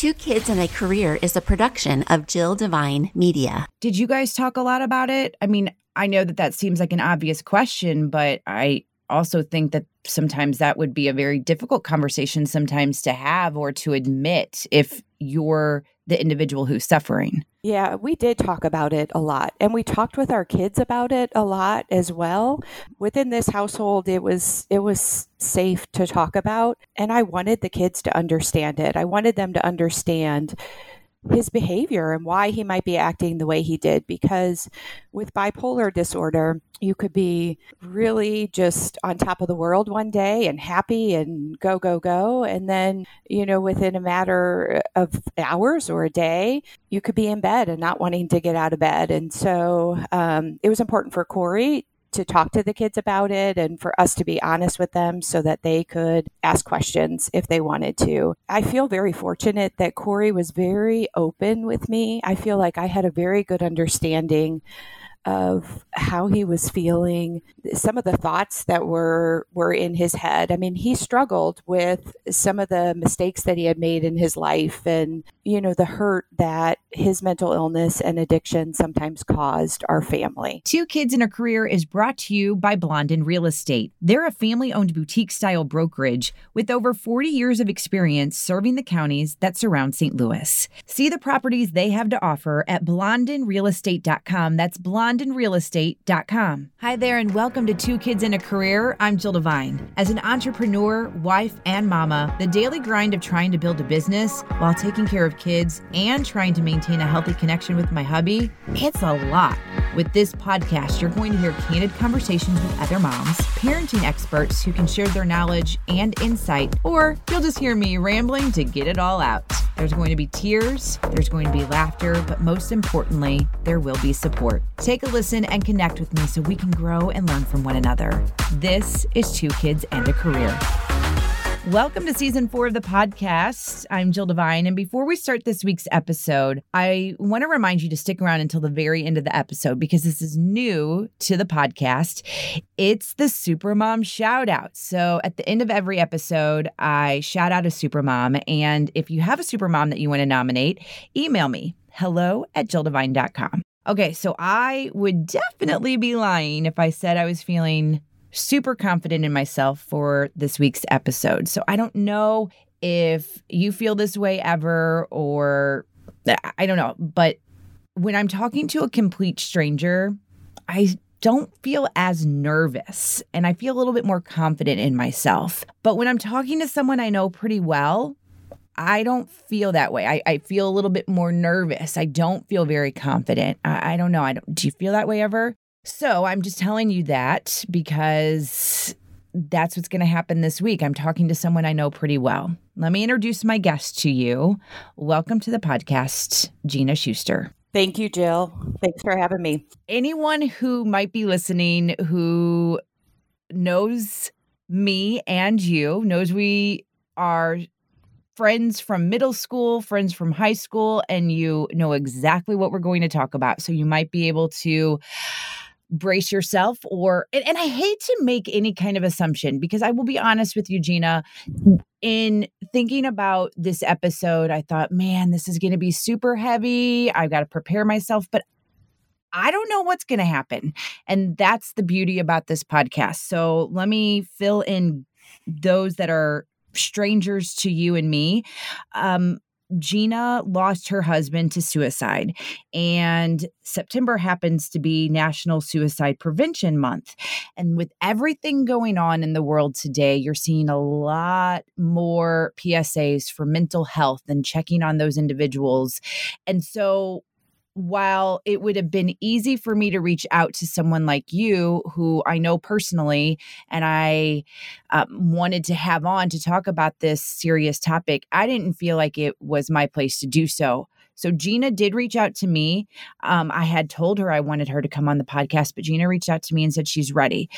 Two Kids and a Career is a production of Jill Devine Media. Did you guys talk a lot about it? I mean, I know that that seems like an obvious question, but I also think that sometimes that would be a very difficult conversation sometimes to have or to admit if you're the individual who's suffering. Yeah, we did talk about it a lot. And we talked with our kids about it a lot as well. Within this household, it was it was safe to talk about, and I wanted the kids to understand it. I wanted them to understand his behavior and why he might be acting the way he did because with bipolar disorder you could be really just on top of the world one day and happy and go go go. And then you know within a matter of hours or a day you could be in bed and not wanting to get out of bed. And so um, it was important for corey to talk to the kids about it and for us to be honest with them so that they could ask questions if they wanted to. I feel very fortunate that Corey was very open with me. I feel like I had a very good understanding of how he was feeling, some of the thoughts that were were in his head. I mean, he struggled with some of the mistakes that he had made in his life and, you know, the hurt that his mental illness and addiction sometimes caused our family. Two Kids and a Career is brought to you by Blondin Real Estate. They're a family-owned boutique-style brokerage with over 40 years of experience serving the counties that surround St. Louis. See the properties they have to offer at blondinrealestate.com. That's blondin blondinrealestate.com. Hi there, and welcome to Two Kids and a Career. I'm Jill Devine. As an entrepreneur, wife, and mama, the daily grind of trying to build a business while taking care of kids and trying to maintain a healthy connection with my hubby, it's a lot. With this podcast, you're going to hear candid conversations with other moms, parenting experts who can share their knowledge and insight, or you'll just hear me rambling to get it all out. There's going to be tears, there's going to be laughter, but most importantly, there will be support. Take a listen and connect with me so we can grow and learn from one another. This is Two Kids and a Career. Welcome to season four of the podcast. I'm Jill Devine. And before we start this week's episode, I want to remind you to stick around until the very end of the episode because this is new to the podcast. It's the Supermom shout out. So at the end of every episode, I shout out a Supermom. And if you have a Supermom that you want to nominate, email me hello at jilldevine.com. Okay, so I would definitely be lying if I said I was feeling super confident in myself for this week's episode. So I don't know if you feel this way ever or I don't know, but when I'm talking to a complete stranger, I don't feel as nervous and I feel a little bit more confident in myself. But when I'm talking to someone I know pretty well, I don't feel that way. I, I feel a little bit more nervous. I don't feel very confident. I, I don't know. I don't do you feel that way ever? So I'm just telling you that because that's what's going to happen this week. I'm talking to someone I know pretty well. Let me introduce my guest to you. Welcome to the podcast, Gina Schuster. Thank you, Jill. Thanks for having me. Anyone who might be listening who knows me and you knows we are friends from middle school, friends from high school, and you know exactly what we're going to talk about. So you might be able to brace yourself or and, and, I hate to make any kind of assumption because I will be honest with you Gina in thinking about this episode I thought man this is going to be super heavy. I've got to prepare myself but I don't know what's going to happen and that's the beauty about this podcast. So let me fill in those that are strangers to you and me. Um Gina lost her husband to suicide, and September happens to be National Suicide Prevention Month. And with everything going on in the world today, you're seeing a lot more PSAs for mental health and checking on those individuals. And so, while it would have been easy for me to reach out to someone like you, who I know personally, and I um, wanted to have on to talk about this serious topic, I didn't feel like it was my place to do so. So Gina did reach out to me. Um, I had told her I wanted her to come on the podcast, but Gina reached out to me and said she's ready.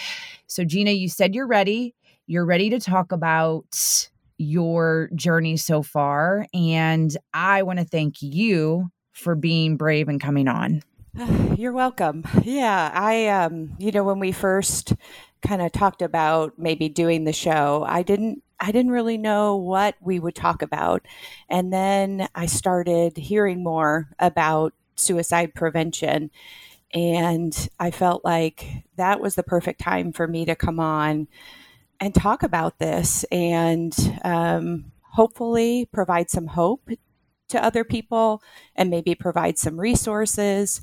So Gina, you said you're ready. You're ready to talk about your journey so far. And I want to thank you for being brave and coming on. You're welcome. Yeah, I um you know when we first kind of talked about maybe doing the show, I didn't I didn't really know what we would talk about. And then I started hearing more about suicide prevention. And I felt like that was the perfect time for me to come on and talk about this and um, hopefully provide some hope to other people and maybe provide some resources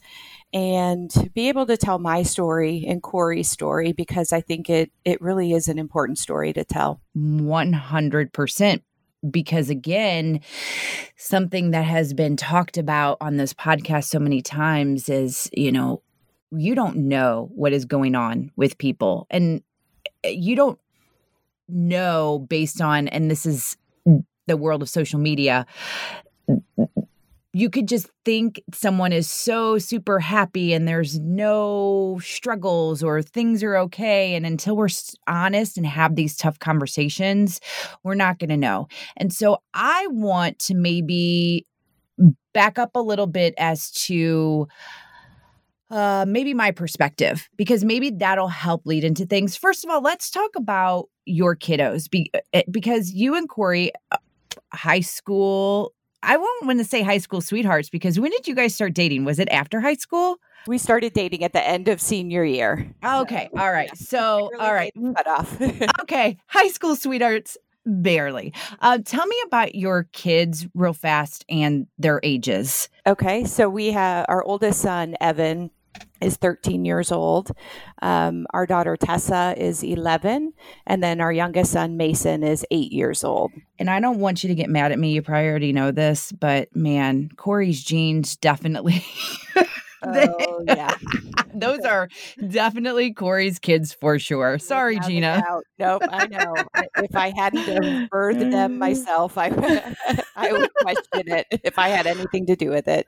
and be able to tell my story and Corey's story because I think it it really is an important story to tell. 100% because again something that has been talked about on this podcast so many times is you know you don't know what is going on with people and eh, you don't know based on and this is the world of social media you could just think someone is so super happy and there's no struggles or things are okay. And until we're honest and have these tough conversations, we're not going to know. And so I want to maybe back up a little bit as to uh, maybe my perspective, because maybe that'll help lead into things. First of all, let's talk about your kiddos be, eh, because you and Corey, uh, high school I won't want to say high school sweethearts because when did you guys start dating? Was it after high school? We started dating at the end of senior year. Okay. So, all right. Yeah. So, really all right. Cut off. okay. High school sweethearts, barely. Uh, tell me about your kids real fast and their ages. Okay. So, we have our oldest son, Evan, is 13 years old. Um, our daughter Tessa is 11. And then our youngest son, Mason, is eight years old. And I don't want you to get mad at me. You probably already know this, but man, Corey's genes definitely. oh, yeah. Those are definitely Corey's kids for sure. Sorry, Without Gina. Nope, I know. if I hadn't birthed them myself, I, I would question it if I had anything to do with it.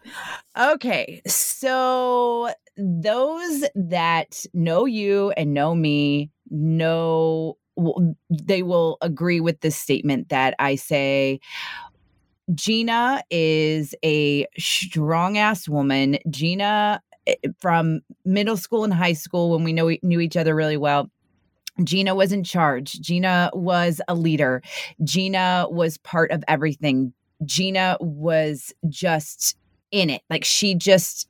Okay. So, those that know you and know me know they will agree with this statement that I say Gina is a strong ass woman. Gina Eh, from middle school and high school when we know we knew each other really well. Gina was in charge. Gina was a leader. Gina was part of everything. Gina was just in it. Like she just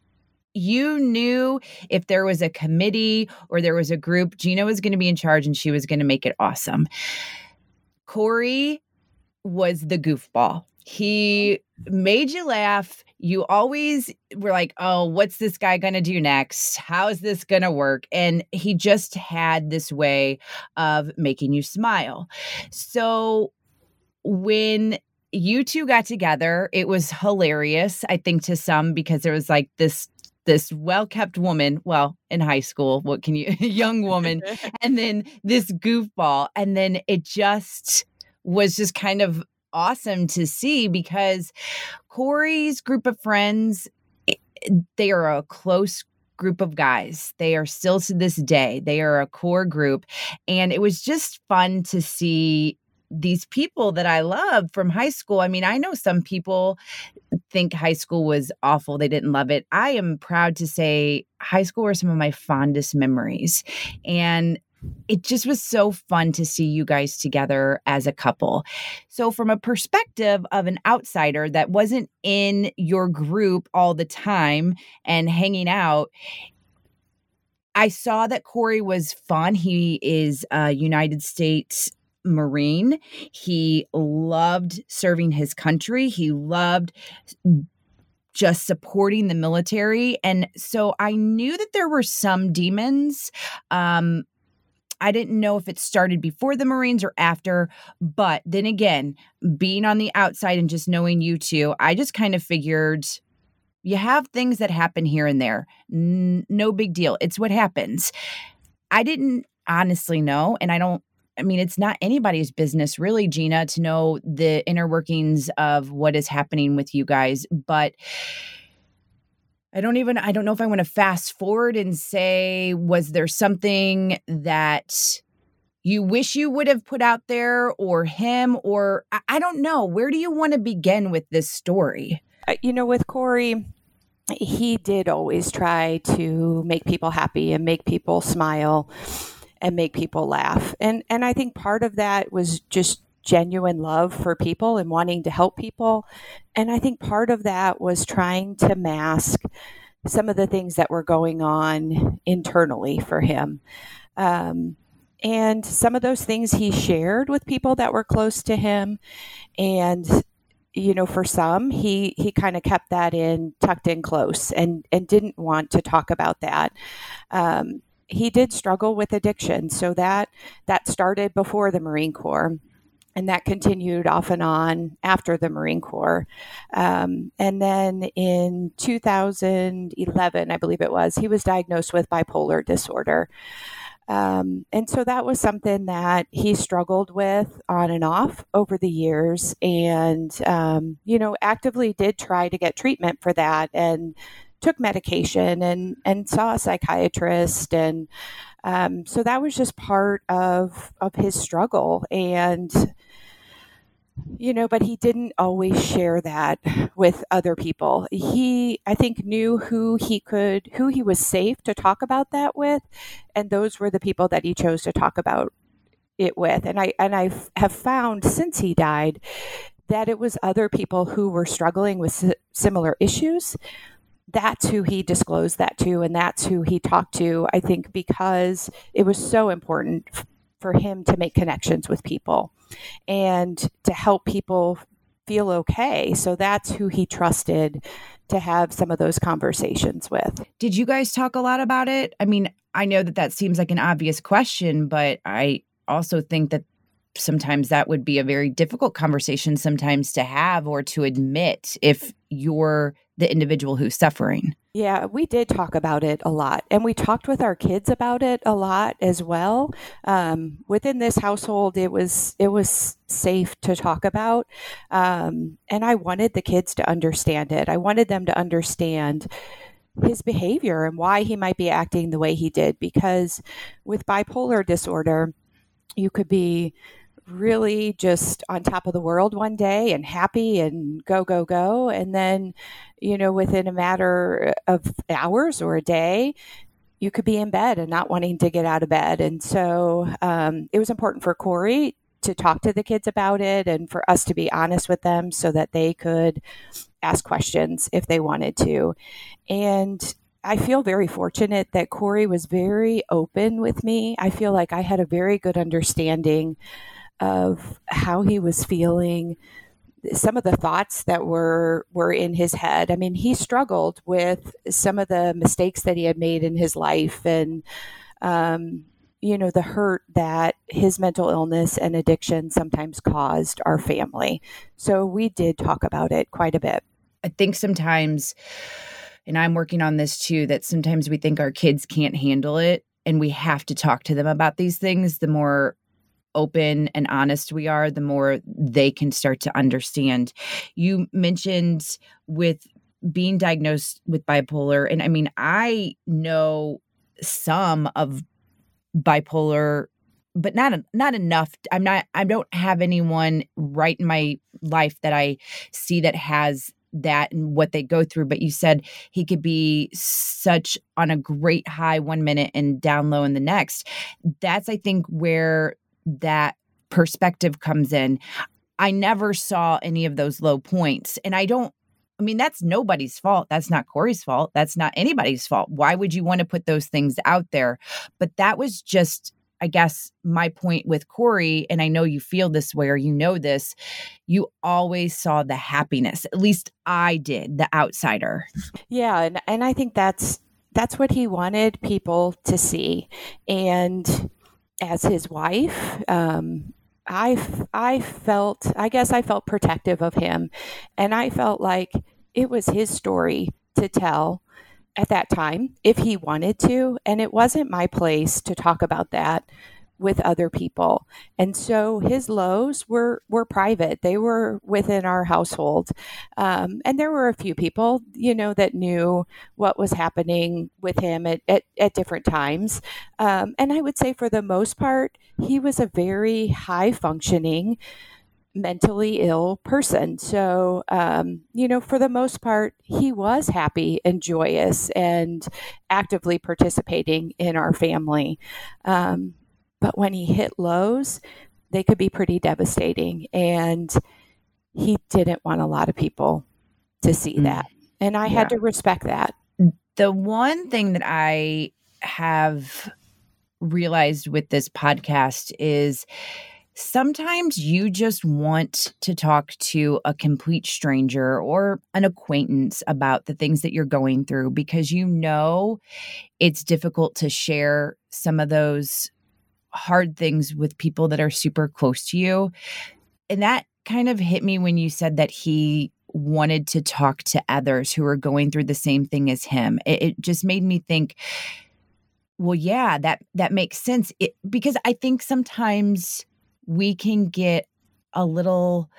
you knew if there was a committee or there was a group, Gina was going to be in charge and she was going to make it awesome. Corey was the goofball. He made you laugh. You always were like, oh, what's this guy going to do next? How is this going to work? And he just had this way of making you smile. So when you two got together, it was hilarious, I think, to some because there was like this this well-kept woman well in high school what can you young woman and then this goofball and then it just was just kind of awesome to see because Corey's group of friends, eh, they are a close group of guys. They are still to this day, they are a core group. And it was just fun to see these people that I love from high school. I mean, I know some people think high school was awful, they didn't love it. I am proud to say high school were some of my fondest memories. And it just was so fun to see you guys together as a couple. So, from a perspective of an outsider that wasn't in your group all the time and hanging out, I saw that Corey was fun. He is a United States Marine. He loved serving his country. He loved just supporting the military. And so I knew that there were some demons. Um, I didn't know if it started before the Marines or after. But then again, being on the outside and just knowing you two, I just kind of figured you have things that happen here and there. N- no big deal. It's what happens. I didn't honestly know. And I don't I mean, it's not anybody's business, really, Gina, to know the inner workings of what is happening with you guys. But I don't even I don't know if I want to fast forward and say was there something that you wish you would have put out there or him or I, don't know where do you want to begin with this story uh, you know with Corey he did always try to make people happy and make people smile and make people laugh and and I think part of that was just genuine love for people and wanting to help people. And I think part of that was trying to mask some of the things that were going on internally for him. Um, and some of those things he shared with people that were close to him. And you know for some he he kind of kept that in tucked in close and and didn't want to talk about that um, he did struggle with addiction so that that started before the marine corps and that continued off and on after the Marine Corps. Um, and then in 2011, I believe it was, he was diagnosed with bipolar disorder. Um, and so that was something that he struggled with on and off over the years and, um, you know, actively did try to get treatment for that and took medication and, and saw a psychiatrist. And um, so that was just part of, of his struggle. And, you know, but he didn't always share that with other people. He, I think, knew who he could, who he was safe to talk about that with, and those were the people that he chose to talk about it with. And I, and I have found since he died that it was other people who were struggling with similar issues. That's who he disclosed that to, and that's who he talked to. I think because it was so important for him to make connections with people and to help people feel okay. So that's who he trusted to have some of those conversations with. Did you guys talk a lot about it? I mean, I know that that seems like an obvious question, but I also think that sometimes that would be a very difficult conversation sometimes to have or to admit if you're the individual who's suffering. Yeah, we did talk about it a lot, and we talked with our kids about it a lot as well. Um, within this household, it was it was safe to talk about, um, and I wanted the kids to understand it. I wanted them to understand his behavior and why he might be acting the way he did. Because with bipolar disorder, you could be really just on top of the world one day and happy and go go go. And then you know within a matter of hours or a day you could be in bed and not wanting to get out of bed. And so um, it was important for corey to talk to the kids about it and for us to be honest with them so that they could ask questions if they wanted to. And I feel very fortunate that Corey was very open with me. I feel like I had a very good understanding of how he was feeling some of the thoughts that were were in his head. I mean, he struggled with some of the mistakes that he had made in his life, and um, you know the hurt that his mental illness and addiction sometimes caused our family. So we did talk about it quite a bit. I think sometimes, and I'm working on this too, that sometimes we think our kids can't handle it, and we have to talk to them about these things. The more open and honest we are, the more they can start to understand. You mentioned with being diagnosed with bipolar, and I mean, I know some of bipolar but not not enough i'm not i don't have anyone right in my life that i see that has that and what they go through but you said he could be such on a great high one minute and down low in the next that's i think where that perspective comes in. I never saw any of those low points. And I don't, I mean, that's nobody's fault. That's not Corey's fault. That's not anybody's fault. Why would you want to put those things out there? But that was just, I guess, my point with Corey. And I know you feel this way or you know this. You always saw the happiness. At least I did, the outsider. Yeah. And, and I think that's, that's what he wanted people to see. And as his wife, um, I, I felt, I guess I felt protective of him. And I felt like it was his story to tell at that time if he wanted to. And it wasn't my place to talk about that with other people. And so his lows were were private. They were within our household. Um, and there were a few people, you know, that knew what was happening with him at, at, at different times. Um, and I would say for the most part, he was a very high functioning mentally ill person. So, um, you know, for the most part, he was happy and joyous and actively participating in our family. Um, but when he hit lows, they could be pretty devastating. And he didn't want a lot of people to see mm. that. And I yeah. had to respect that. The one thing that I have realized with this podcast is sometimes you just want to talk to a complete stranger or an acquaintance about the things that you're going through because you know it's difficult to share some of those hard things with people that are super close to you. And that kind of hit me when you said that he wanted to talk to others who are going through the same thing as him. It, it just made me think, well, yeah, that that makes sense. It, because I think sometimes we can get a little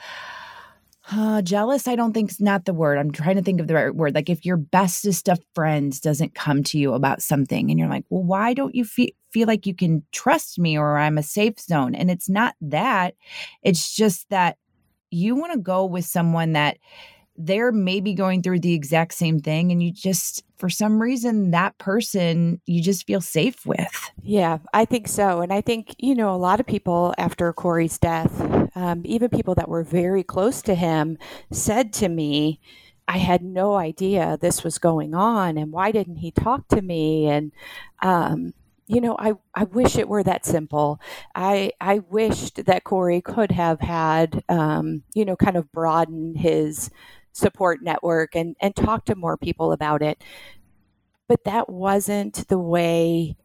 uh, jealous, I don't think is not the word. I'm trying to think of the right word. Like if your bestest of friends doesn't come to you about something and you're like, well, why don't you feel, feel like you can trust me or I'm a safe zone? And it's not that. It's just that you want to go with someone that they're maybe going through the exact same thing and you just for some reason that person you just feel safe with yeah i think so and i think you know a lot of people after corey's death um, even people that were very close to him said to me i had no idea this was going on and why didn't he talk to me and um, you know, I, I wish it were that simple. I I wished that Corey could have had, um, you know, kind of broaden his support network and and talk to more people about it. But that wasn't the way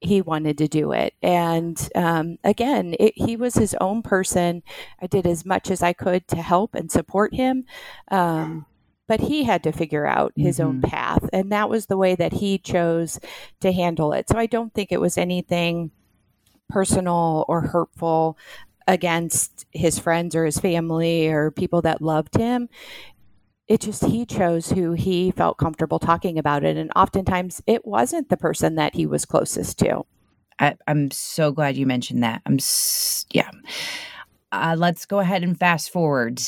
he wanted to do it. And um, again it, he was his own person. I did as much as i could to help and support him. Um, but he had to figure out his mm-hmm. own path and that was the way that he chose to handle it. So i don't think it was anything personal or hurtful against his friends or his family or people that loved him. It just he chose who he felt comfortable talking about it and oftentimes it wasn't the person that he was closest to. I, am so glad you mentioned that. I'm s- yeah. Uh, let's go ahead and fast forward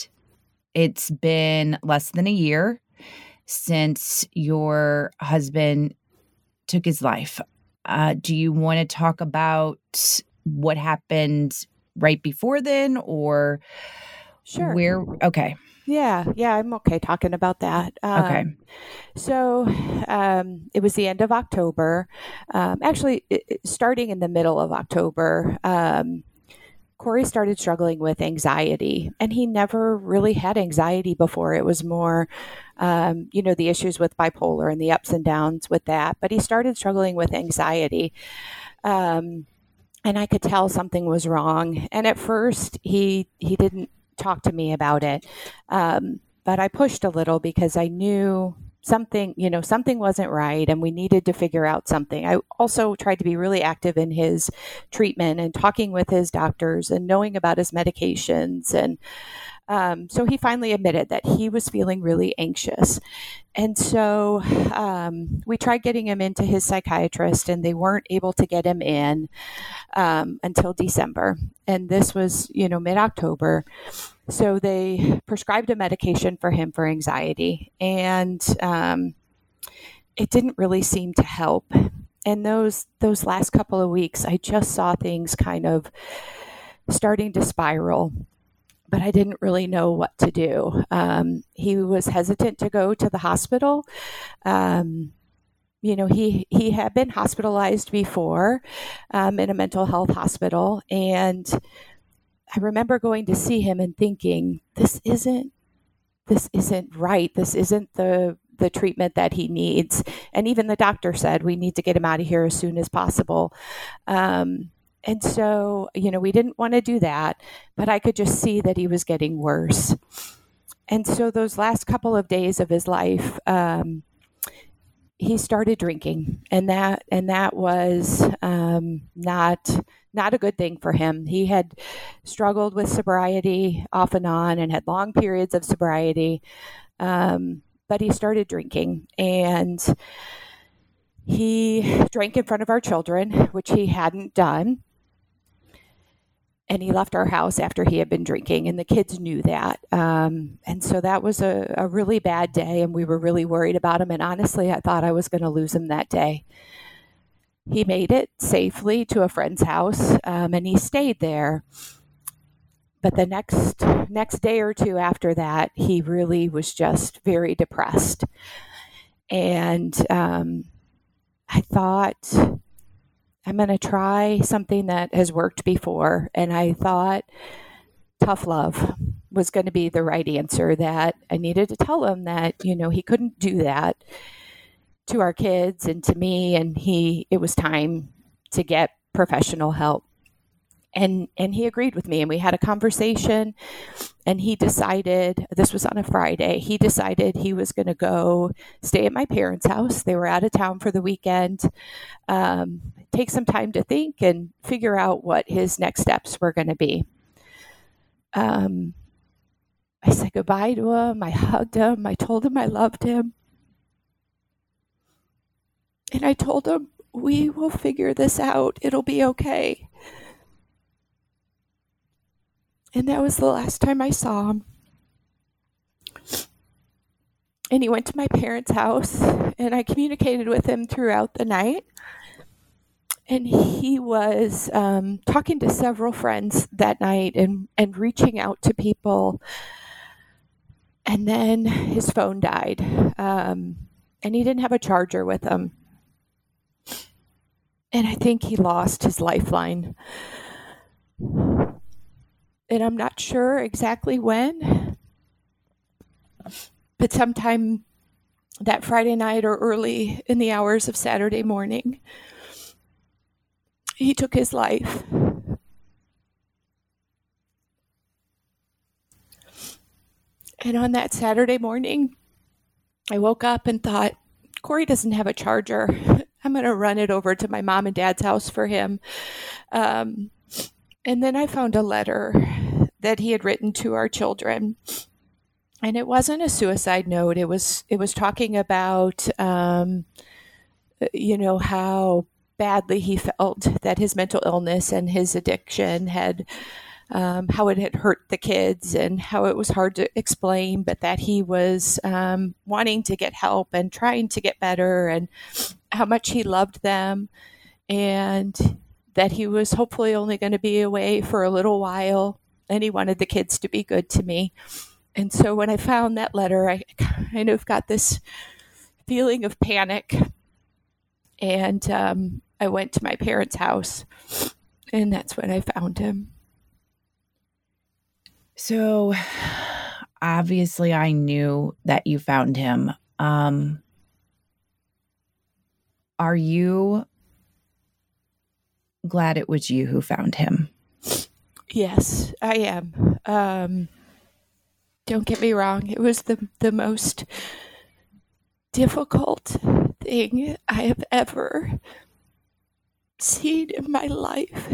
it's been less than a year since your husband took his life uh, do you want to talk about what happened right before then or sure where okay yeah, yeah, I'm okay talking about that. Um, okay. So um, it was the end of October. Um, actually, it, starting in the middle of October, um, Corey started struggling with anxiety, and he never really had anxiety before. It was more, um, you know, the issues with bipolar and the ups and downs with that. But he started struggling with anxiety. Um, and I could tell something was wrong. And at first, he he didn't talk to me about it. Um, but I pushed a little because I knew something, you know, something wasn't right and we needed to figure out something. I also tried to be really active in his treatment and talking with his doctors and knowing about his medications and um, so he finally admitted that he was feeling really anxious. And so um, we tried getting him into his psychiatrist, and they weren't able to get him in um, until December. And this was, you know, mid October. So they prescribed a medication for him for anxiety, and um, it didn't really seem to help. And those those last couple of weeks, I just saw things kind of starting to spiral but I didn't really know what to do. Um, he was hesitant to go to the hospital. Um, you know, he he had been hospitalized before um, in a mental health hospital, and I remember going to see him and thinking, "This isn't this isn't right. This isn't the the treatment that he needs." And even the doctor said, "We need to get him out of here as soon as possible." Um, and so, you know, we didn't want to do that, but I could just see that he was getting worse. And so, those last couple of days of his life, um, he started drinking, and that and that was um, not not a good thing for him. He had struggled with sobriety off and on, and had long periods of sobriety. Um, but he started drinking, and he drank in front of our children, which he hadn't done and he left our house after he had been drinking and the kids knew that um, and so that was a, a, really bad day and we were really worried about him and honestly i thought i was going to lose him that day he made it safely to a friend's house um, and he stayed there. But the next next day or two after that, he really was just very depressed, and um, I thought I'm going to try something that has worked before, and I thought tough love was going to be the right answer. That I needed to tell him that you know he couldn't do that to our kids and to me, and he it was time to get professional help. And and he agreed with me and we had a conversation and he decided this was on a friday he decided he was going to go stay at my parents house. They were out of town for the weekend um, take some time to think and figure out what his next steps were going to be. Um, i said goodbye to him i hugged him i told him i loved him and i told him we will figure this out it'll be okay and that was the last time I saw him. And he went to my parents' house, and I communicated with him throughout the night. And he was um, talking to several friends that night and, and reaching out to people. And then his phone died, um, and he didn't have a charger with him. And I think he lost his lifeline and I'm not sure exactly when, but sometime that Friday night or early in the hours of Saturday morning, he took his life. And on that Saturday morning, I woke up and thought, Corey doesn't have a charger. I'm going to run it over to my mom and dad's house for him. Um, and then I found a letter that he had written to our children. And it wasn't a suicide note. It was it was talking about um, you know how badly he felt that his mental illness and his addiction had um, how it had hurt the kids and how it was hard to explain, but that he was um, wanting to get help and trying to get better, and how much he loved them, and that he was hopefully only going to be away for a little while and he wanted the kids to be good to me. And so when I found that letter, I kind of got this feeling of panic. And um, I went to my parents' house, and that's when I found him. So obviously, I knew that you found him. Um, are you glad it was you who found him? Yes, I am. Um, don't get me wrong; it was the the most difficult thing I have ever seen in my life.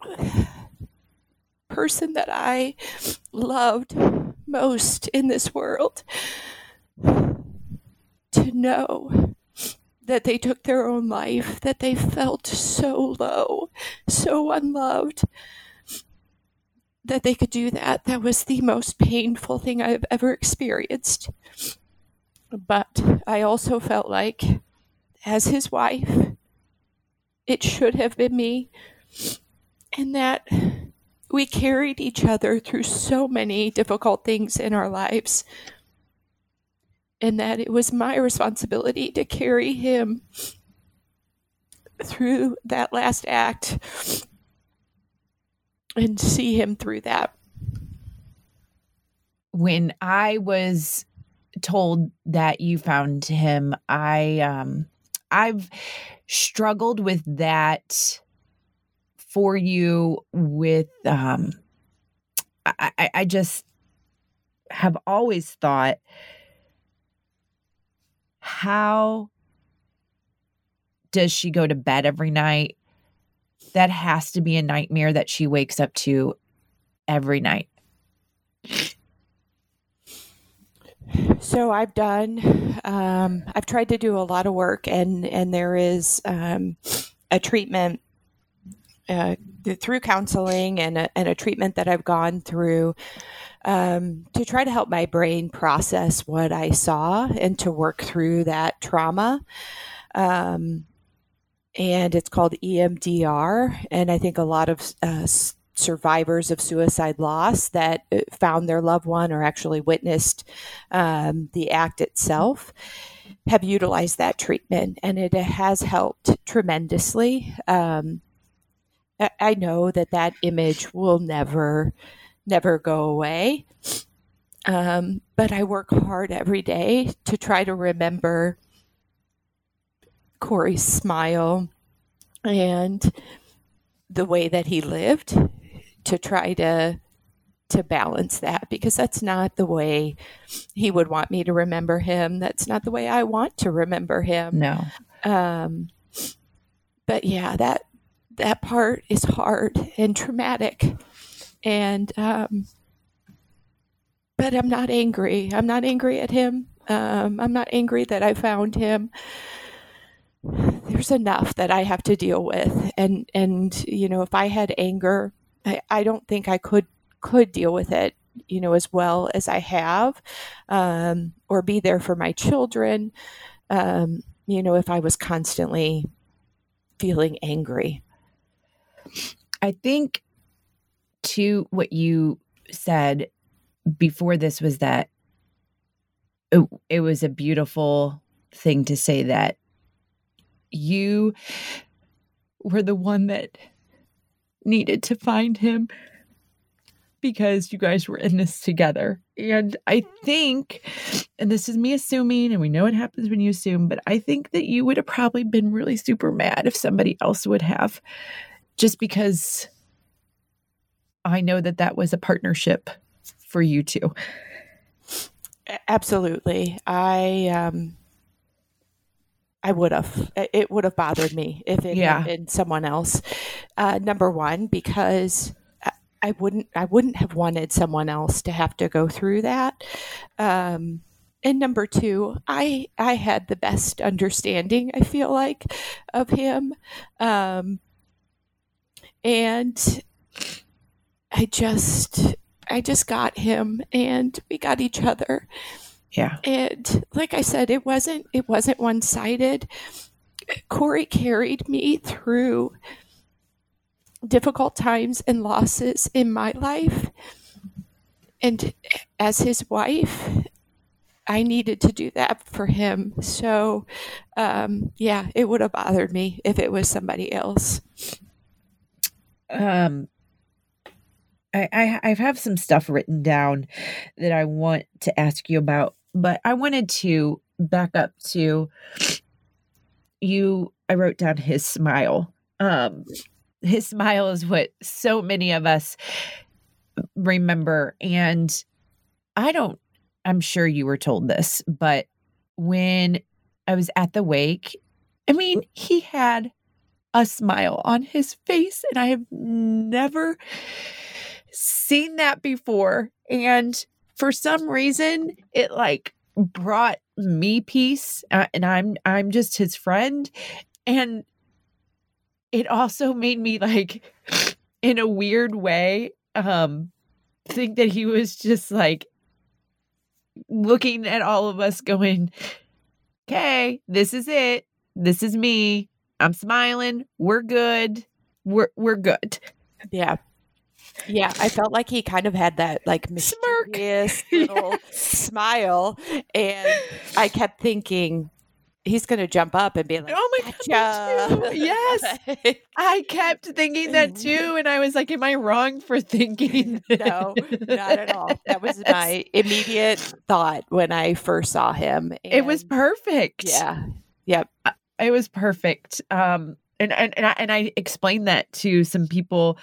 Person that I loved most in this world to know that they took their own life, that they felt so low, so unloved, that they could do that. That was the most painful thing I've ever experienced. But I also felt like, as his wife, it should have been me, and that we carried each other through so many difficult things in our lives and that it was my responsibility to carry him through that last act and see him through that. When I was told that you found him, I um I've struggled with that for you with um I, I just have always thought how does she go to bed every night? That has to be a nightmare that she wakes up to every night. So I've done, um, I've tried to do a lot of work, and and there is um, a treatment uh, through counseling and a, and a treatment that I've gone through um, to try to help my brain process what I saw and to work through that trauma. Um, and it's called EMDR. And I think a lot of uh, survivors of suicide loss that uh, found their loved one or actually witnessed um, the act itself have utilized that treatment, and it has helped tremendously. Um, I know that that image will never, never go away. Um, but I work hard every day to try to remember Corey's smile and the way that he lived to try to to balance that because that's not the way he would want me to remember him. That's not the way I want to remember him. No. Um, but yeah, that that part is hard and traumatic, and um, but I'm not angry. I'm not angry at him. Um, I'm not angry that I found him. There's enough that I have to deal with, and and you know, if I had anger, I, I don't think I could could deal with it, you know, as well as I have, um, or be there for my children. Um, you know, if I was constantly feeling angry. I think to what you said before this was that it, it was a beautiful thing to say that you were the one that needed to find him because you guys were in this together. And I think, and this is me assuming, and we know what happens when you assume, but I think that you would have probably been really super mad if somebody else would have, just because I know that that was a partnership for you two. Absolutely. I, um, I would have. It would have bothered me if it yeah. had been someone else. Uh, number one, because I wouldn't I wouldn't have wanted someone else to have to go through that. Um, and number two, I I had the best understanding I feel like of him, um, and I just I just got him, and we got each other. Yeah. And like I said, it wasn't it wasn't one sided. Corey carried me through difficult times and losses in my life. And as his wife, I needed to do that for him. So, um, yeah, it would have bothered me if it was somebody else. Um, I, I have some stuff written down that I want to ask you about, but I wanted to back up to you. I wrote down his smile. Um, his smile is what so many of us remember. And I don't, I'm sure you were told this, but when I was at the wake, I mean, he had a smile on his face, and I have never seen that before. And for some reason, it like brought me peace, uh, and I'm I'm just his friend, and it also made me like in a weird way um think that he was just like looking at all of us going okay this is it. This is me. I'm smiling. We're good. We're we're good. Yeah yeah, I felt like he kind of had that like mysterious Smirk. little yes. smile, and I kept thinking, he's going to jump up and be like, "Oh my gotcha. god!" yes, I kept thinking that too, and I was like, "Am I wrong for thinking?" no, not at all. That was my immediate thought when I first saw him. And it was perfect. Yeah. Yep. It was perfect. Um, and and and I, and I explained that to some people.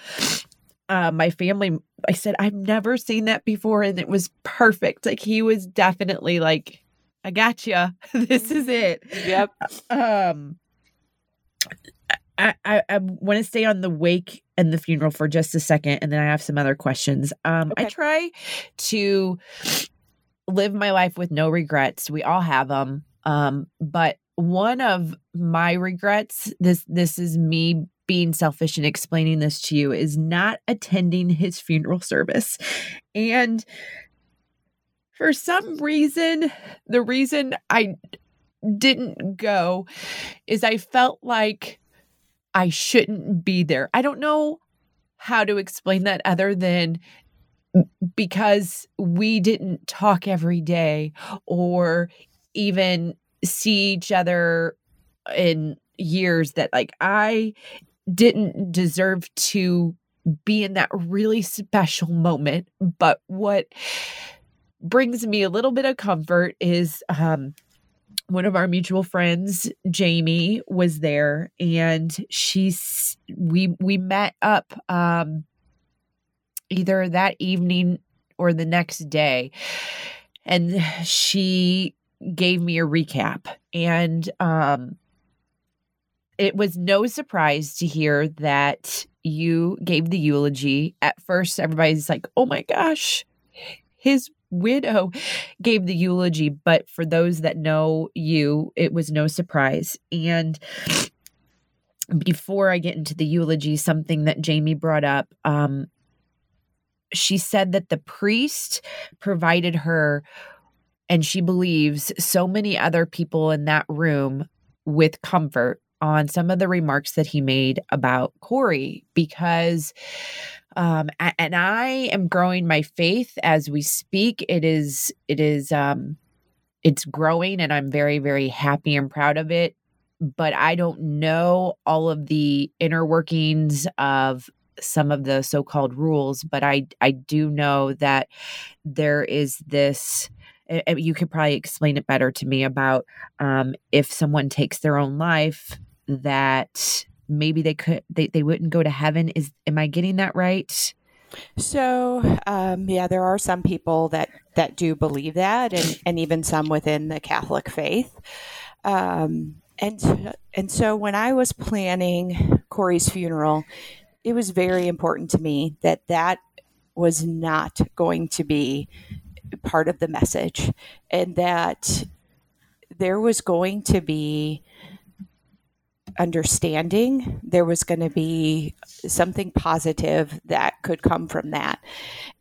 Uh, my family, I said, I've never seen that before, and it was perfect. Like he was definitely like I got you. this is it. Yep. Um, I, I, I want to stay on the wake and the funeral for just a second, and then I have some other questions. Um, okay. I try to live my life with no regrets. We all have them. Um, but one of my regrets, this this is me being selfish and explaining this to you, is not attending his funeral service. And for some reason, the reason I didn't go is I felt like I shouldn't be there. I don't know how to explain that other than because we didn't talk every day or even see each other in years that like I didn't deserve to be in that really special moment. But what brings me a little bit of comfort is um one of our mutual friends jamie was there and she's we we met up um either that evening or the next day and she gave me a recap and um it was no surprise to hear that you gave the eulogy. At first everybody's like oh my gosh his widow gave the eulogy, but for those that know you, it was no surprise. And before I get into the eulogy, something that Jamie brought up, um, she said that the priest provided her, and she believes so many other people in that room with comfort on some of the remarks that he made about Corey because um and i am growing my faith as we speak. It is it is um it's growing and i'm very very happy and proud of it but i don't know all of the inner workings of some of the so-called rules but i i do know that there is this you could probably explain it better to me about um, if someone takes their own life that maybe they could they, they wouldn't go to heaven. Is am i getting that right? So um, yeah there are some people that that do believe that and and even some within the catholic faith. Um, and and so when i was planning corey's funeral it was very important to me that that was not going to be part of the message and that there was going to be understanding. There was going to be something positive that could come from that.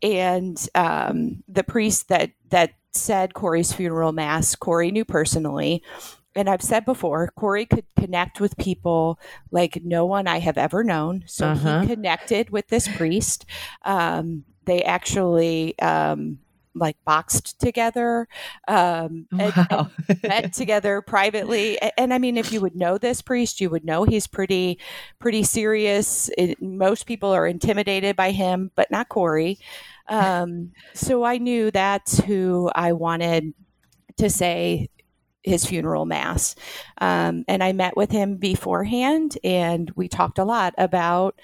And um, the priest that that said Corey's funeral mass, Corey knew personally. And I've said before, Corey could connect with people like no one I have ever known. So uh-huh. he connected with this priest. Um, they actually um, like boxed together um, and, and met together privately. And, and, I mean, if you would know this priest, you would know he's pretty, pretty serious. It, most people are intimidated by him, but not Corey. Um, so I knew that's who I wanted to say his funeral mass. Um, and I met with him beforehand and we talked a lot about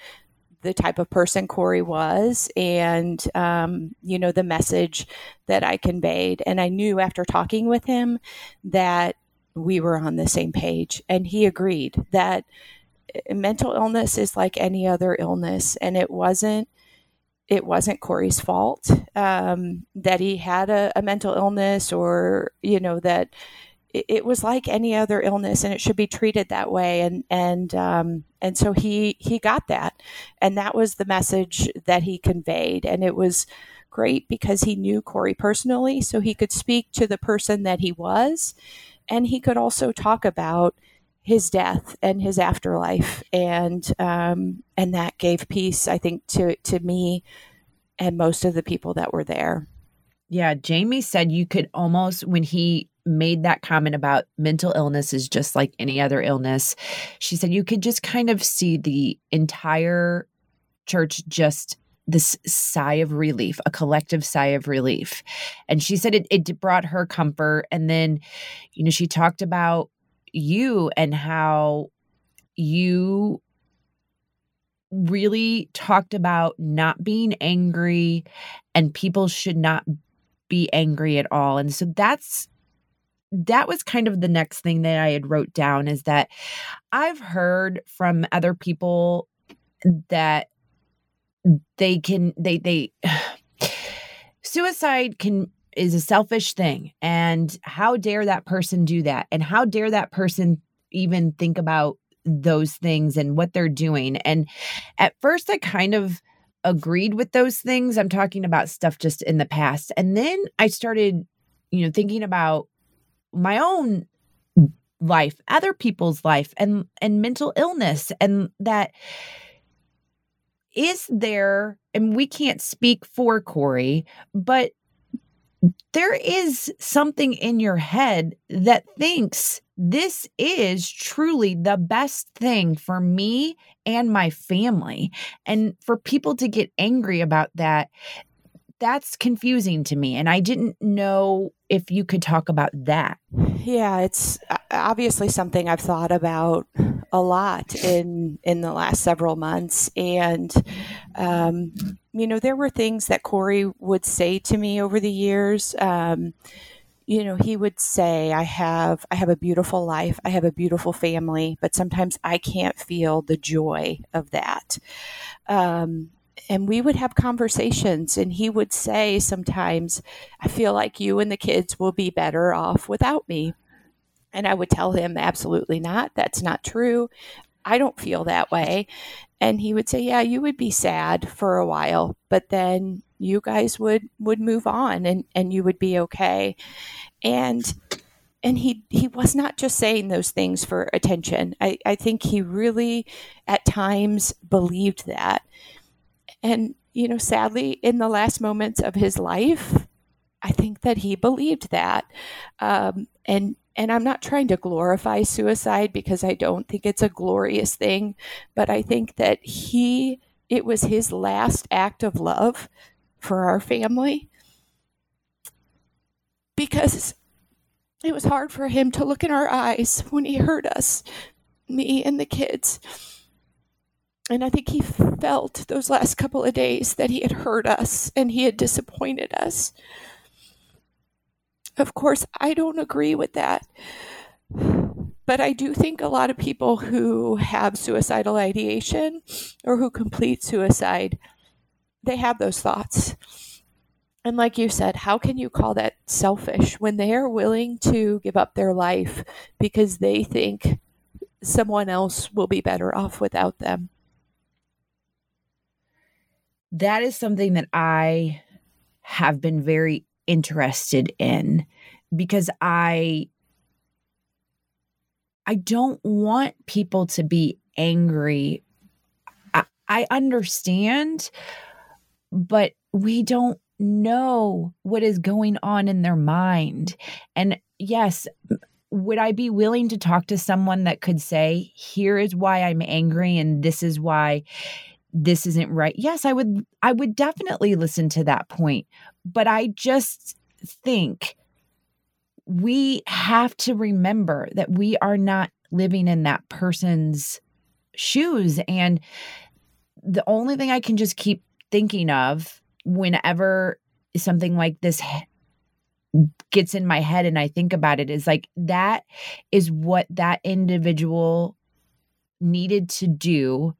the type of person Corey was and, um, you know, the message that I conveyed. And I knew after talking with him that we were on the same page. And he agreed that eh, mental illness is like any other illness. And it wasn't. It wasn't Corey's fault um, that he had a, a mental illness, or you know that it was like any other illness and it should be treated that way and and um, and so he he got that and that was the message that he conveyed and it was great because he knew Corey personally so he could speak to the person that he was and he could also talk about his death and his afterlife and um, and that gave peace I think to to me and most of the people that were there. Yeah, Jamie said you could almost, when he made that comment about mental illness is just like any other illness. She said you could just kind of see the entire church just this sigh of relief, a collective sigh of relief. And she said it, it brought her comfort. And then, you know, she talked about you and how you really talked about not being angry and people should not be angry at all. And so that's that was kind of the next thing that I had wrote down is that I've heard from other people that they can they they suicide can is a selfish thing and how dare that person do that? And how dare that person even think about those things and what they're doing? And at first I kind of agreed with those things. I'm talking about stuff just in the past. And then I started you know thinking about my own life other people's life and and mental illness and that is there, and we can't speak for Corey, but there is something in your head that thinks this is truly the best thing for me and my family. And for people to get angry about that, that's confusing to me. And I didn't know if you could talk about that. Yeah, it's uh, obviously something I've thought about a lot in in the last several months, and um, you know, there were things that Corey would say to me over the years. Um, you know, he would say, "I have I have a beautiful life, I have a beautiful family, but sometimes I can't feel the joy of that." Um, and we would have conversations and he would say sometimes i feel like you and the kids will be better off without me. And i would tell him absolutely not. That's not true. I don't feel that way. And he would say yeah you would be sad for a while but then you guys would would move on and and you would be okay. And and he he was not just saying those things for attention. I i think he really at times believed that and, you know, sadly, in the last moments of his life, I think that he believed that. Um, and and I'm not trying to glorify suicide because I don't think it's a glorious thing, but I think that he it was his last act of love for our family because it was hard for him to look in our eyes when he heard us, me and the kids. And I think he felt those last couple of days that he had hurt us and he had disappointed us. Of course, I don't agree with that. But I do think a lot of people who have suicidal ideation or who complete suicide, they have those thoughts. And like you said, how can you call that selfish when they are willing to give up their life because they think someone else will be better off without them? That is something that I have been very interested in because I I don't want people to be angry. I, I understand, but we don't know what is going on in their mind. And yes, would I be willing to talk to someone that could say, here is why I'm angry and this is why this isn't right. Yes, I would I would definitely listen to that point. But I just think we have to remember that we are not living in that person's shoes and the only thing I can just keep thinking of whenever something like this gets in my head and I think about it is like that is what that individual needed to do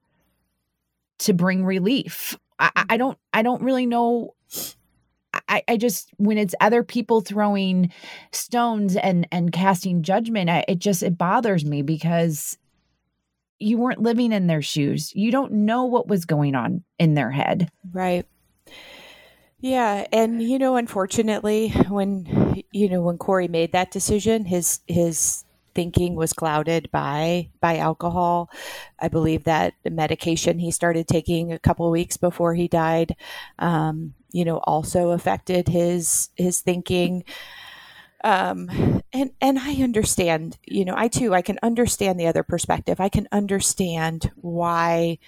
to bring relief. I, I don't I don't really know I, I just when it's other people throwing stones and and casting judgment, I, it just it bothers me because you weren't living in their shoes. You don't know what was going on in their head. Right. Yeah, and you know, unfortunately, when you know when Corey made that decision, his his thinking was clouded by by alcohol. I believe that the medication he started taking a couple weeks before he died, um, you know, also affected his his thinking. Um, and and I understand, you know, I too I can understand the other perspective. I can understand why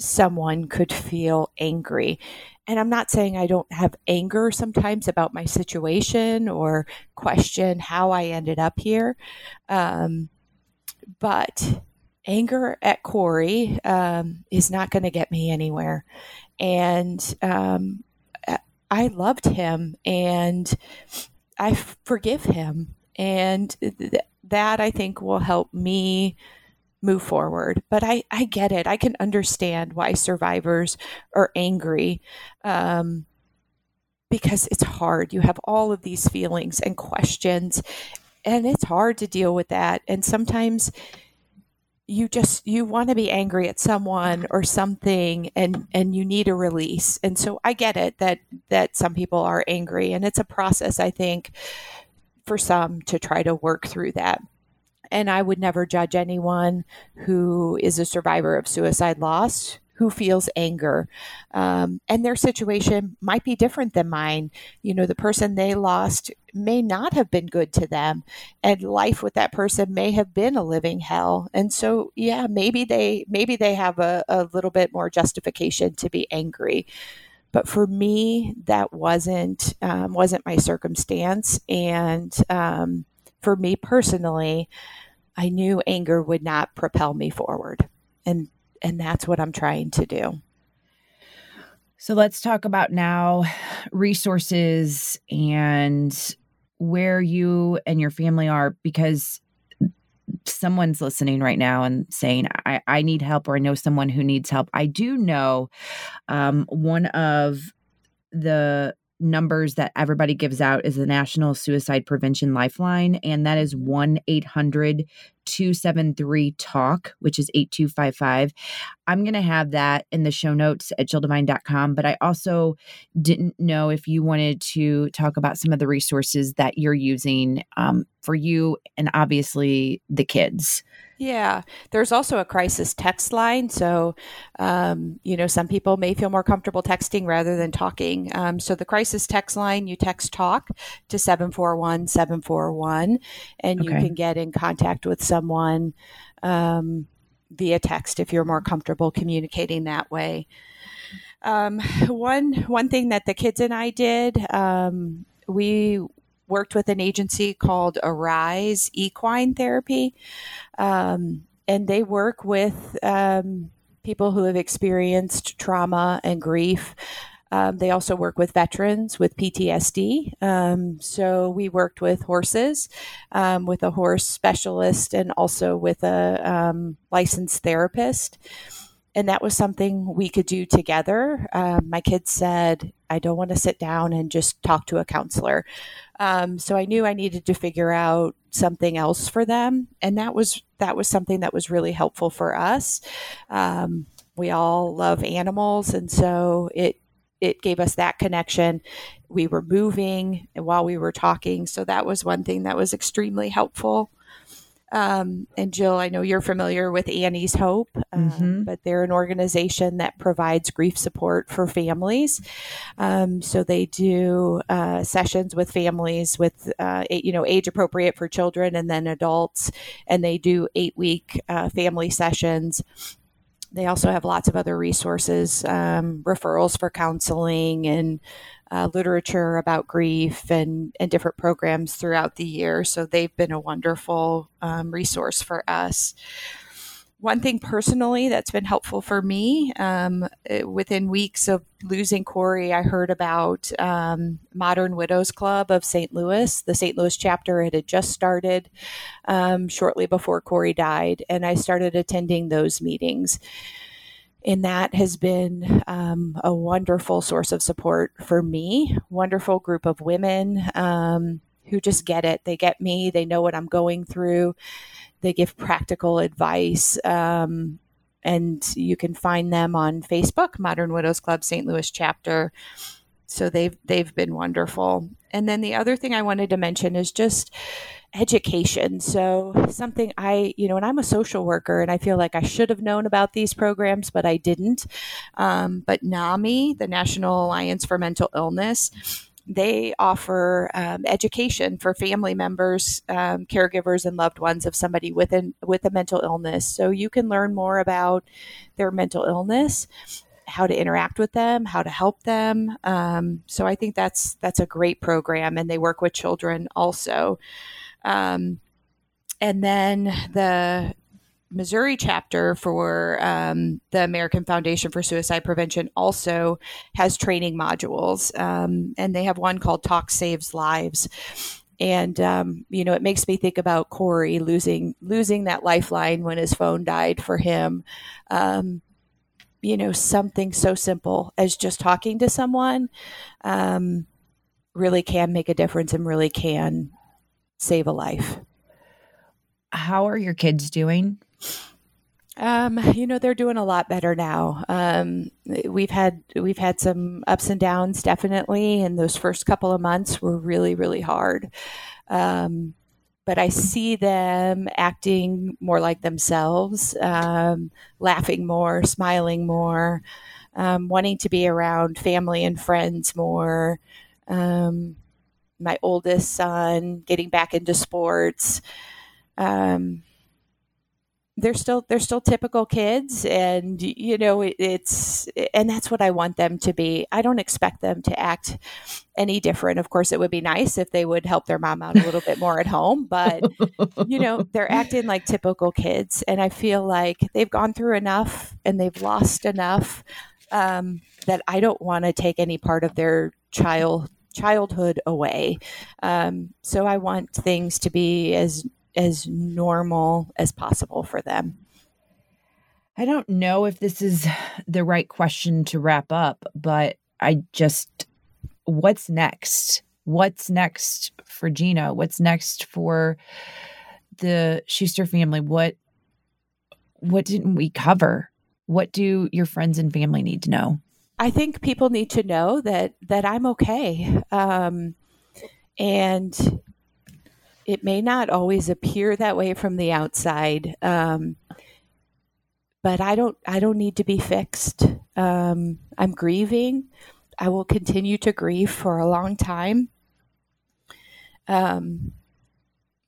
someone could feel angry and I'm not saying I don't have anger sometimes about my situation or question how I ended up here. Um, but anger at Corey um, is not going to get me anywhere. And um, I loved him and I forgive him. And th- that I think will help me move forward. But I, I get it. I can understand why survivors are angry um, because it's hard. You have all of these feelings and questions, and it's hard to deal with that. And sometimes you just you want to be angry at someone or something and and you need a release and so i get it that that some people are angry and it's a process i think for some to try to work through that and I would never judge anyone who is a survivor of suicide loss who feels anger. Um, and their situation might be different than mine. You know, the person they lost may not have been good to them, and life with that person may have been a living hell. And so, yeah, maybe they maybe they have a, a little bit more justification to be angry. But for me, that wasn't um, wasn't my circumstance, and um, for me personally, I knew anger would not propel me forward. And and that's what I'm trying to do. So let's talk about now resources and where you and your family are because someone's listening right now and saying I, I need help or i know someone who needs help i do know um, one of the numbers that everybody gives out is the National Suicide Prevention Lifeline, and that is 1 800 273 TALK, which is 8255. I'm going to have that in the show notes at jilldevine.com, but I also didn't know if you wanted to talk about some of the resources that you're using um, for you and obviously the kids. Yeah, there's also a crisis text line. So, um, you know, some people may feel more comfortable texting rather than talking. Um, so, the crisis text line, you text talk to 741 741, and okay. you can get in contact with someone um, via text if you're more comfortable communicating that way. Um, one one thing that the kids and I did, um, we worked with an agency called Arise Equine Therapy, um, and they work with um, people who have experienced trauma and grief. Um, they also work with veterans with PTSD. Um, so we worked with horses, um, with a horse specialist, and also with a um, licensed therapist and that was something we could do together. Um, my kids said, I don't want to sit down and just talk to a counselor. Um, so I knew I needed to figure out something else for them, and that was that was something that was really helpful for us. We all love animals, and so it it gave us that connection. We were moving while we were talking, so that was one thing that was extremely helpful. Um, and Jill, I know you're familiar with Annie's Hope, um, mm-hmm. but they're an organization that provides grief support for families. Um, so they do uh, sessions with families with, uh, you know, age appropriate for children and then adults, and they do eight week uh, family sessions they also have lots of other resources, um, referrals for counseling and uh, literature about grief and, and different programs throughout the year. So they've been a wonderful um, resource for us. One thing personally that's been helpful for me um, eh, within weeks of losing Corey, I heard about um, Modern Widows Club of St. Louis. The St. Louis chapter it had just started um, shortly before Corey died, and I started attending those meetings and that has been um, a wonderful source of support for me. Wonderful group of women um, who just get it. They get me. They know what I'm going through. They give practical advice. Um, and you can find them on Facebook, Modern Widows Club St. Louis chapter. So they've they've been wonderful. And then the other thing I wanted to mention is just education. So, something I, you know, and I'm a social worker and I feel like I should have known about these programs, but I didn't. Um, but NAMI, the National Alliance for Mental Illness, they offer um, education for family members, um, caregivers, and loved ones of somebody with an, with a mental illness. So you can learn more about their mental illness, how to interact with them, how to help them. Um, so I think that's that's a great program, and they work with children also. Um, and then the Missouri chapter for um, the American Foundation for Suicide Prevention also has training modules, um, and they have one called Talk Saves Lives. And um, you know, it makes me think about Corey losing losing that lifeline when his phone died for him. Um, you know, something so simple as just talking to someone um, really can make a difference and really can save a life. How are your kids doing? Um, you know, they're doing a lot better now. Um, we've had we've had some ups and downs, definitely, and those first couple of months were really, really hard. Um, but I see them acting more like themselves, um, laughing more, smiling more, um, wanting to be around family and friends more. Um, my oldest son getting back into sports. Um, they're still they're still typical kids and you know it, it's and that's what i want them to be. I don't expect them to act any different. Of course it would be nice if they would help their mom out a little bit more at home but you know they're acting like typical kids and i feel like they've gone through enough and they've lost enough um, that i don't want to take any part of their child childhood away. Um, so i want things to be as as normal as possible for them. I don't know if this is the right question to wrap up, but I just, what's next? What's next for Gina? What's next for the Schuster family? What, what didn't we cover? What do your friends and family need to know? I think people need to know that that I'm okay, um, and it may not always appear that way from the outside, um, but I don't. I don't need to be fixed. Um, I'm grieving. I will continue to grieve for a long time. Um,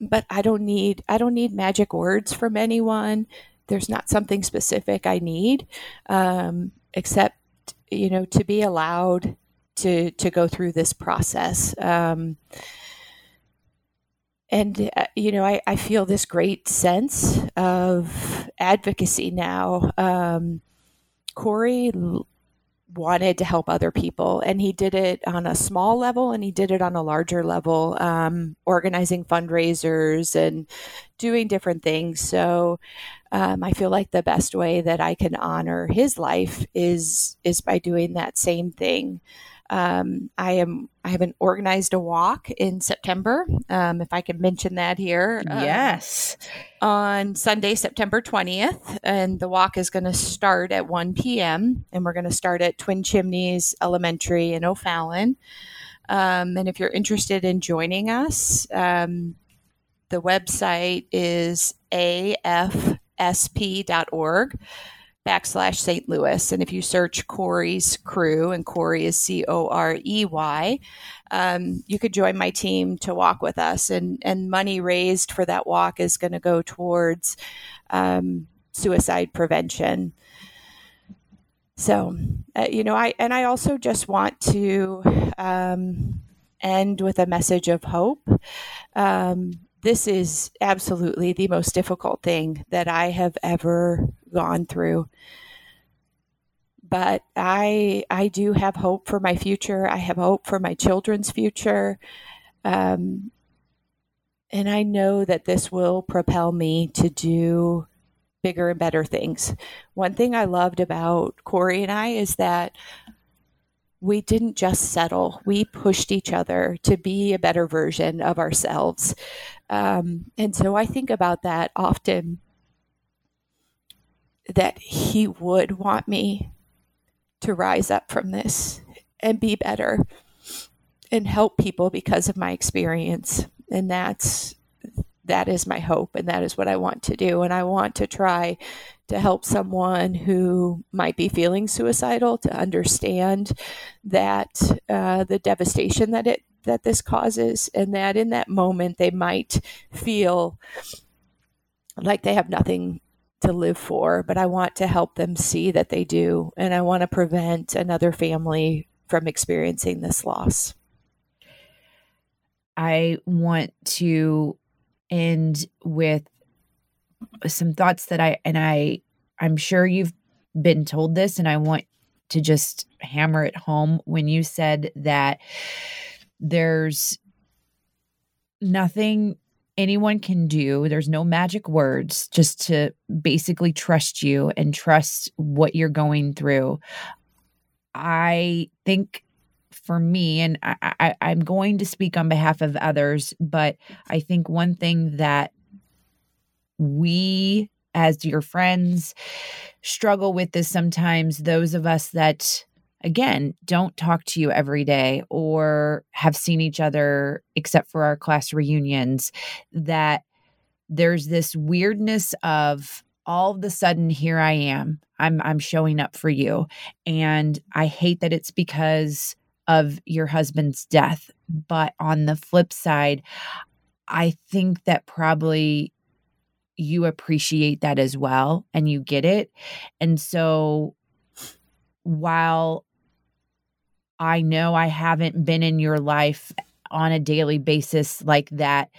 but I don't need. I don't need magic words from anyone. There's not something specific I need, um, except you know to be allowed to to go through this process. Um, and uh, you know I, I, feel this great sense of advocacy now. Um, corey l- wanted to help other people and he did it on a small level and he did it on a larger level um, organizing fundraisers and doing different things. So um, i feel like the best way that i can honor his life is is by doing that same thing um, I am I haven't organized a walk in September. Um, if I can mention that here, um, yes, on Sunday, September twentieth, and the walk is going to start at one p.m. and we're going to start at Twin Chimneys Elementary in O'Fallon. Um, and if you're interested in joining us, um, the website is afsp.org backslash St. Louis. And if you search Corey's crew, and Corey is C O R E Y, um, you could join my team to walk with us. And, and money raised for that walk is going to go towards um, suicide prevention. So, uh, you know, I, and I also just want to um, end with a message of hope. Um, this is absolutely the most difficult thing that I have ever gone through. But I I do have hope for my future. I have hope for my children's future. Um, and I know that this will propel me to do bigger and better things. One thing I loved about Corey and I is that we didn't just settle, we pushed each other to be a better version of ourselves. Um, and so I think about that often that he would want me to rise up from this and be better and help people because of my experience. And that's that is my hope and that is what I want to do. And I want to try to help someone who might be feeling suicidal to understand that uh, the devastation that it that this causes and that in that moment they might feel like they have nothing to live for. But i want to help them see that they do. And i want to prevent another family from experiencing this loss. I want to end with some thoughts that I and I I'm sure you've been told this and I want to just hammer it home when you said that there's nothing anyone can do. There's no magic words just to basically trust you and trust what you're going through. I think for me, and I, I, am going to speak on behalf of others, but I think one thing that we as your friends struggle with is sometimes those of us that again, don't talk to you every day or have seen each other except for our class reunions, that there's this weirdness of all of a sudden here I am. I'm I'm showing up for you. And I hate that it's because of your husband's death. But on the flip side, I think that probably you appreciate that as well and you get it. And so while I know I haven't been in your life on a daily basis like that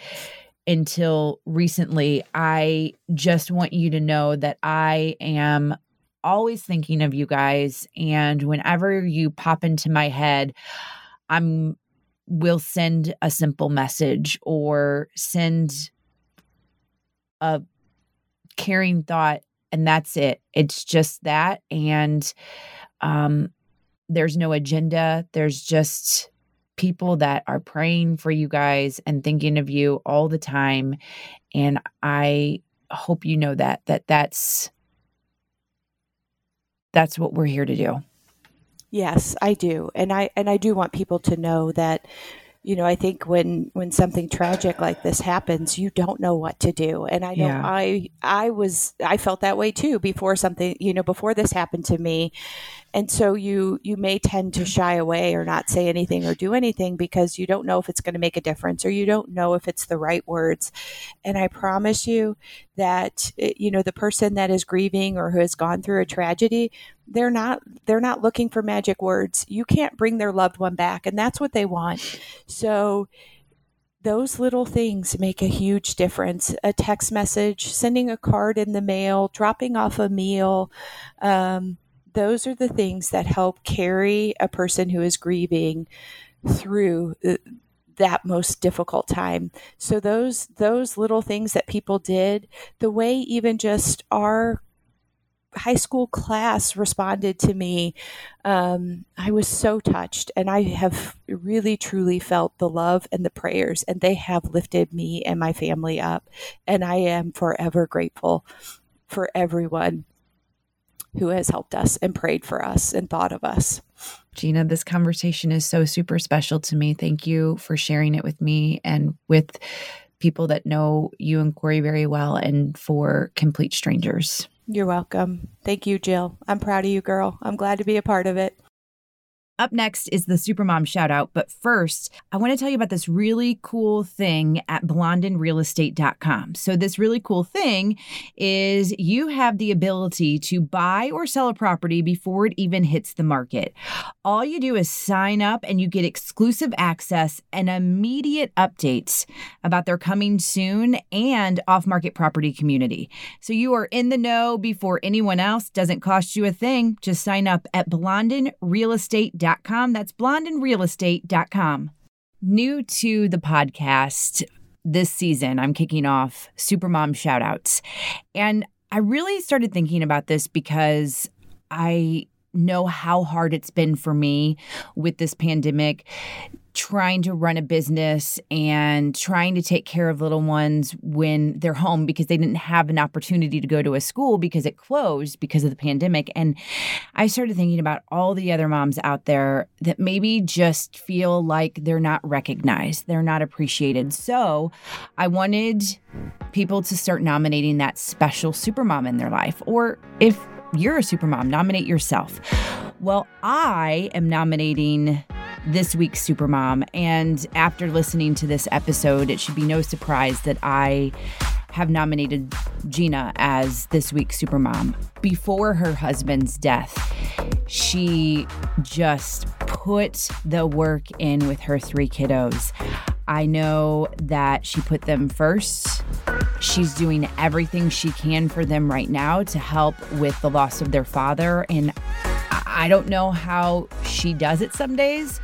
until recently, I just want you to know that I am always thinking of you guys. And whenever you pop into my head, I'm will send a simple message or send a caring thought and that's it it's just that and um there's no agenda there's just people that are praying for you guys and thinking of you all the time and i hope you know that that that's that's what we're here to do. Yes i do. And i and i do want people to know that you know i think when when something tragic like this happens you don't know what to do. And i know yeah. i i was i felt that way too before something you know before this happened to me. And so you you may tend to shy away or not say anything or do anything because you don't know if it's going to make a difference or you don't know if it's the right words. And i promise you that eh, you know the person that is grieving or who has gone through a tragedy they're not they're not looking for magic words you can't bring their loved one back and that's what they want so those little things make a huge difference. A text message, sending a card in the mail, dropping off a meal, um, those are the things that help carry a person who is grieving through that most difficult time. So those those little things that people did, the way even just our high school class responded to me, um, I was so touched, and I have really truly felt the love and the prayers, and they have lifted me and my family up, and I am forever grateful for everyone who has helped us and prayed for us and thought of us. Gina, this conversation is so super special to me. Thank you for sharing it with me and with people that know you and Corey very well and for complete strangers. You're welcome. Thank you, Jill. I'm proud of you, girl. I'm glad to be a part of it. Up next is the Supermom shout out. But first, I want to tell you about this really cool thing at blondinrealestate.com. So, this really cool thing is you have the ability to buy or sell a property before it even hits the market. All you do is sign up and you get exclusive access and immediate updates about their coming soon and off market property community. So, you are in the know before anyone else. Doesn't cost you a thing. Just sign up at blondinrealestate.com blondinrealestate.com. That's blondinrealestate.com. New to the podcast this season, I'm kicking off Supermom shoutouts. And I really started thinking about this because I know how hard it's been for me with this pandemic trying to run a business and trying to take care of little ones when they're home because they didn't have an opportunity to go to a school because it closed because of the pandemic. And I started thinking about all the other moms out there that maybe just feel like they're not recognized, they're not appreciated. So I wanted people to start nominating that special supermom in their life. Or if you're a supermom, nominate yourself. Well, I am nominating this week's Supermom. And after listening to this episode, it should be no surprise that I have nominated Gina as this week's Supermom. Before her husband's death, she just put the work in with her three kiddos. I know that she put them first. She's doing everything she can for them right now to help with the loss of their father. And I don't know how she does it some days,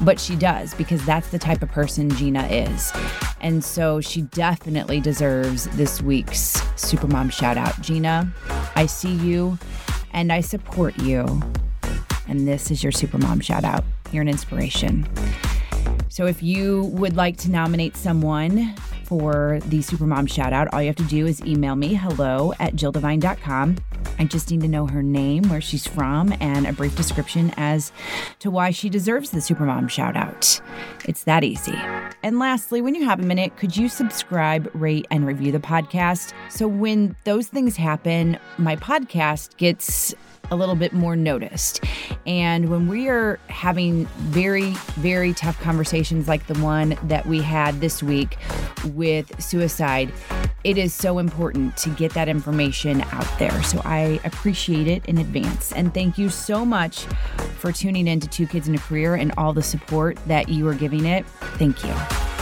but she does because that's the type of person Gina is. And so she definitely deserves this week's Supermom shout out. Gina, I see you and I support you. And this is your Supermom shout out. You're an inspiration. So if you would like to nominate someone for the Supermom shout out, all you have to do is email me hello at jilldevine.com I just need to know her name, where she's from, and a brief description as to why she deserves the Supermom shout out. It's that easy. And lastly, when you have a minute, could you subscribe, rate, and review the podcast? So when those things happen, my podcast gets a little bit more noticed. And when we are having very, very tough conversations like the one that we had this week with suicide, it is so important to get that information out there. So I appreciate it in advance. And thank you so much for tuning in to Two Kids and a Career and all the support that you are giving it. Thank you.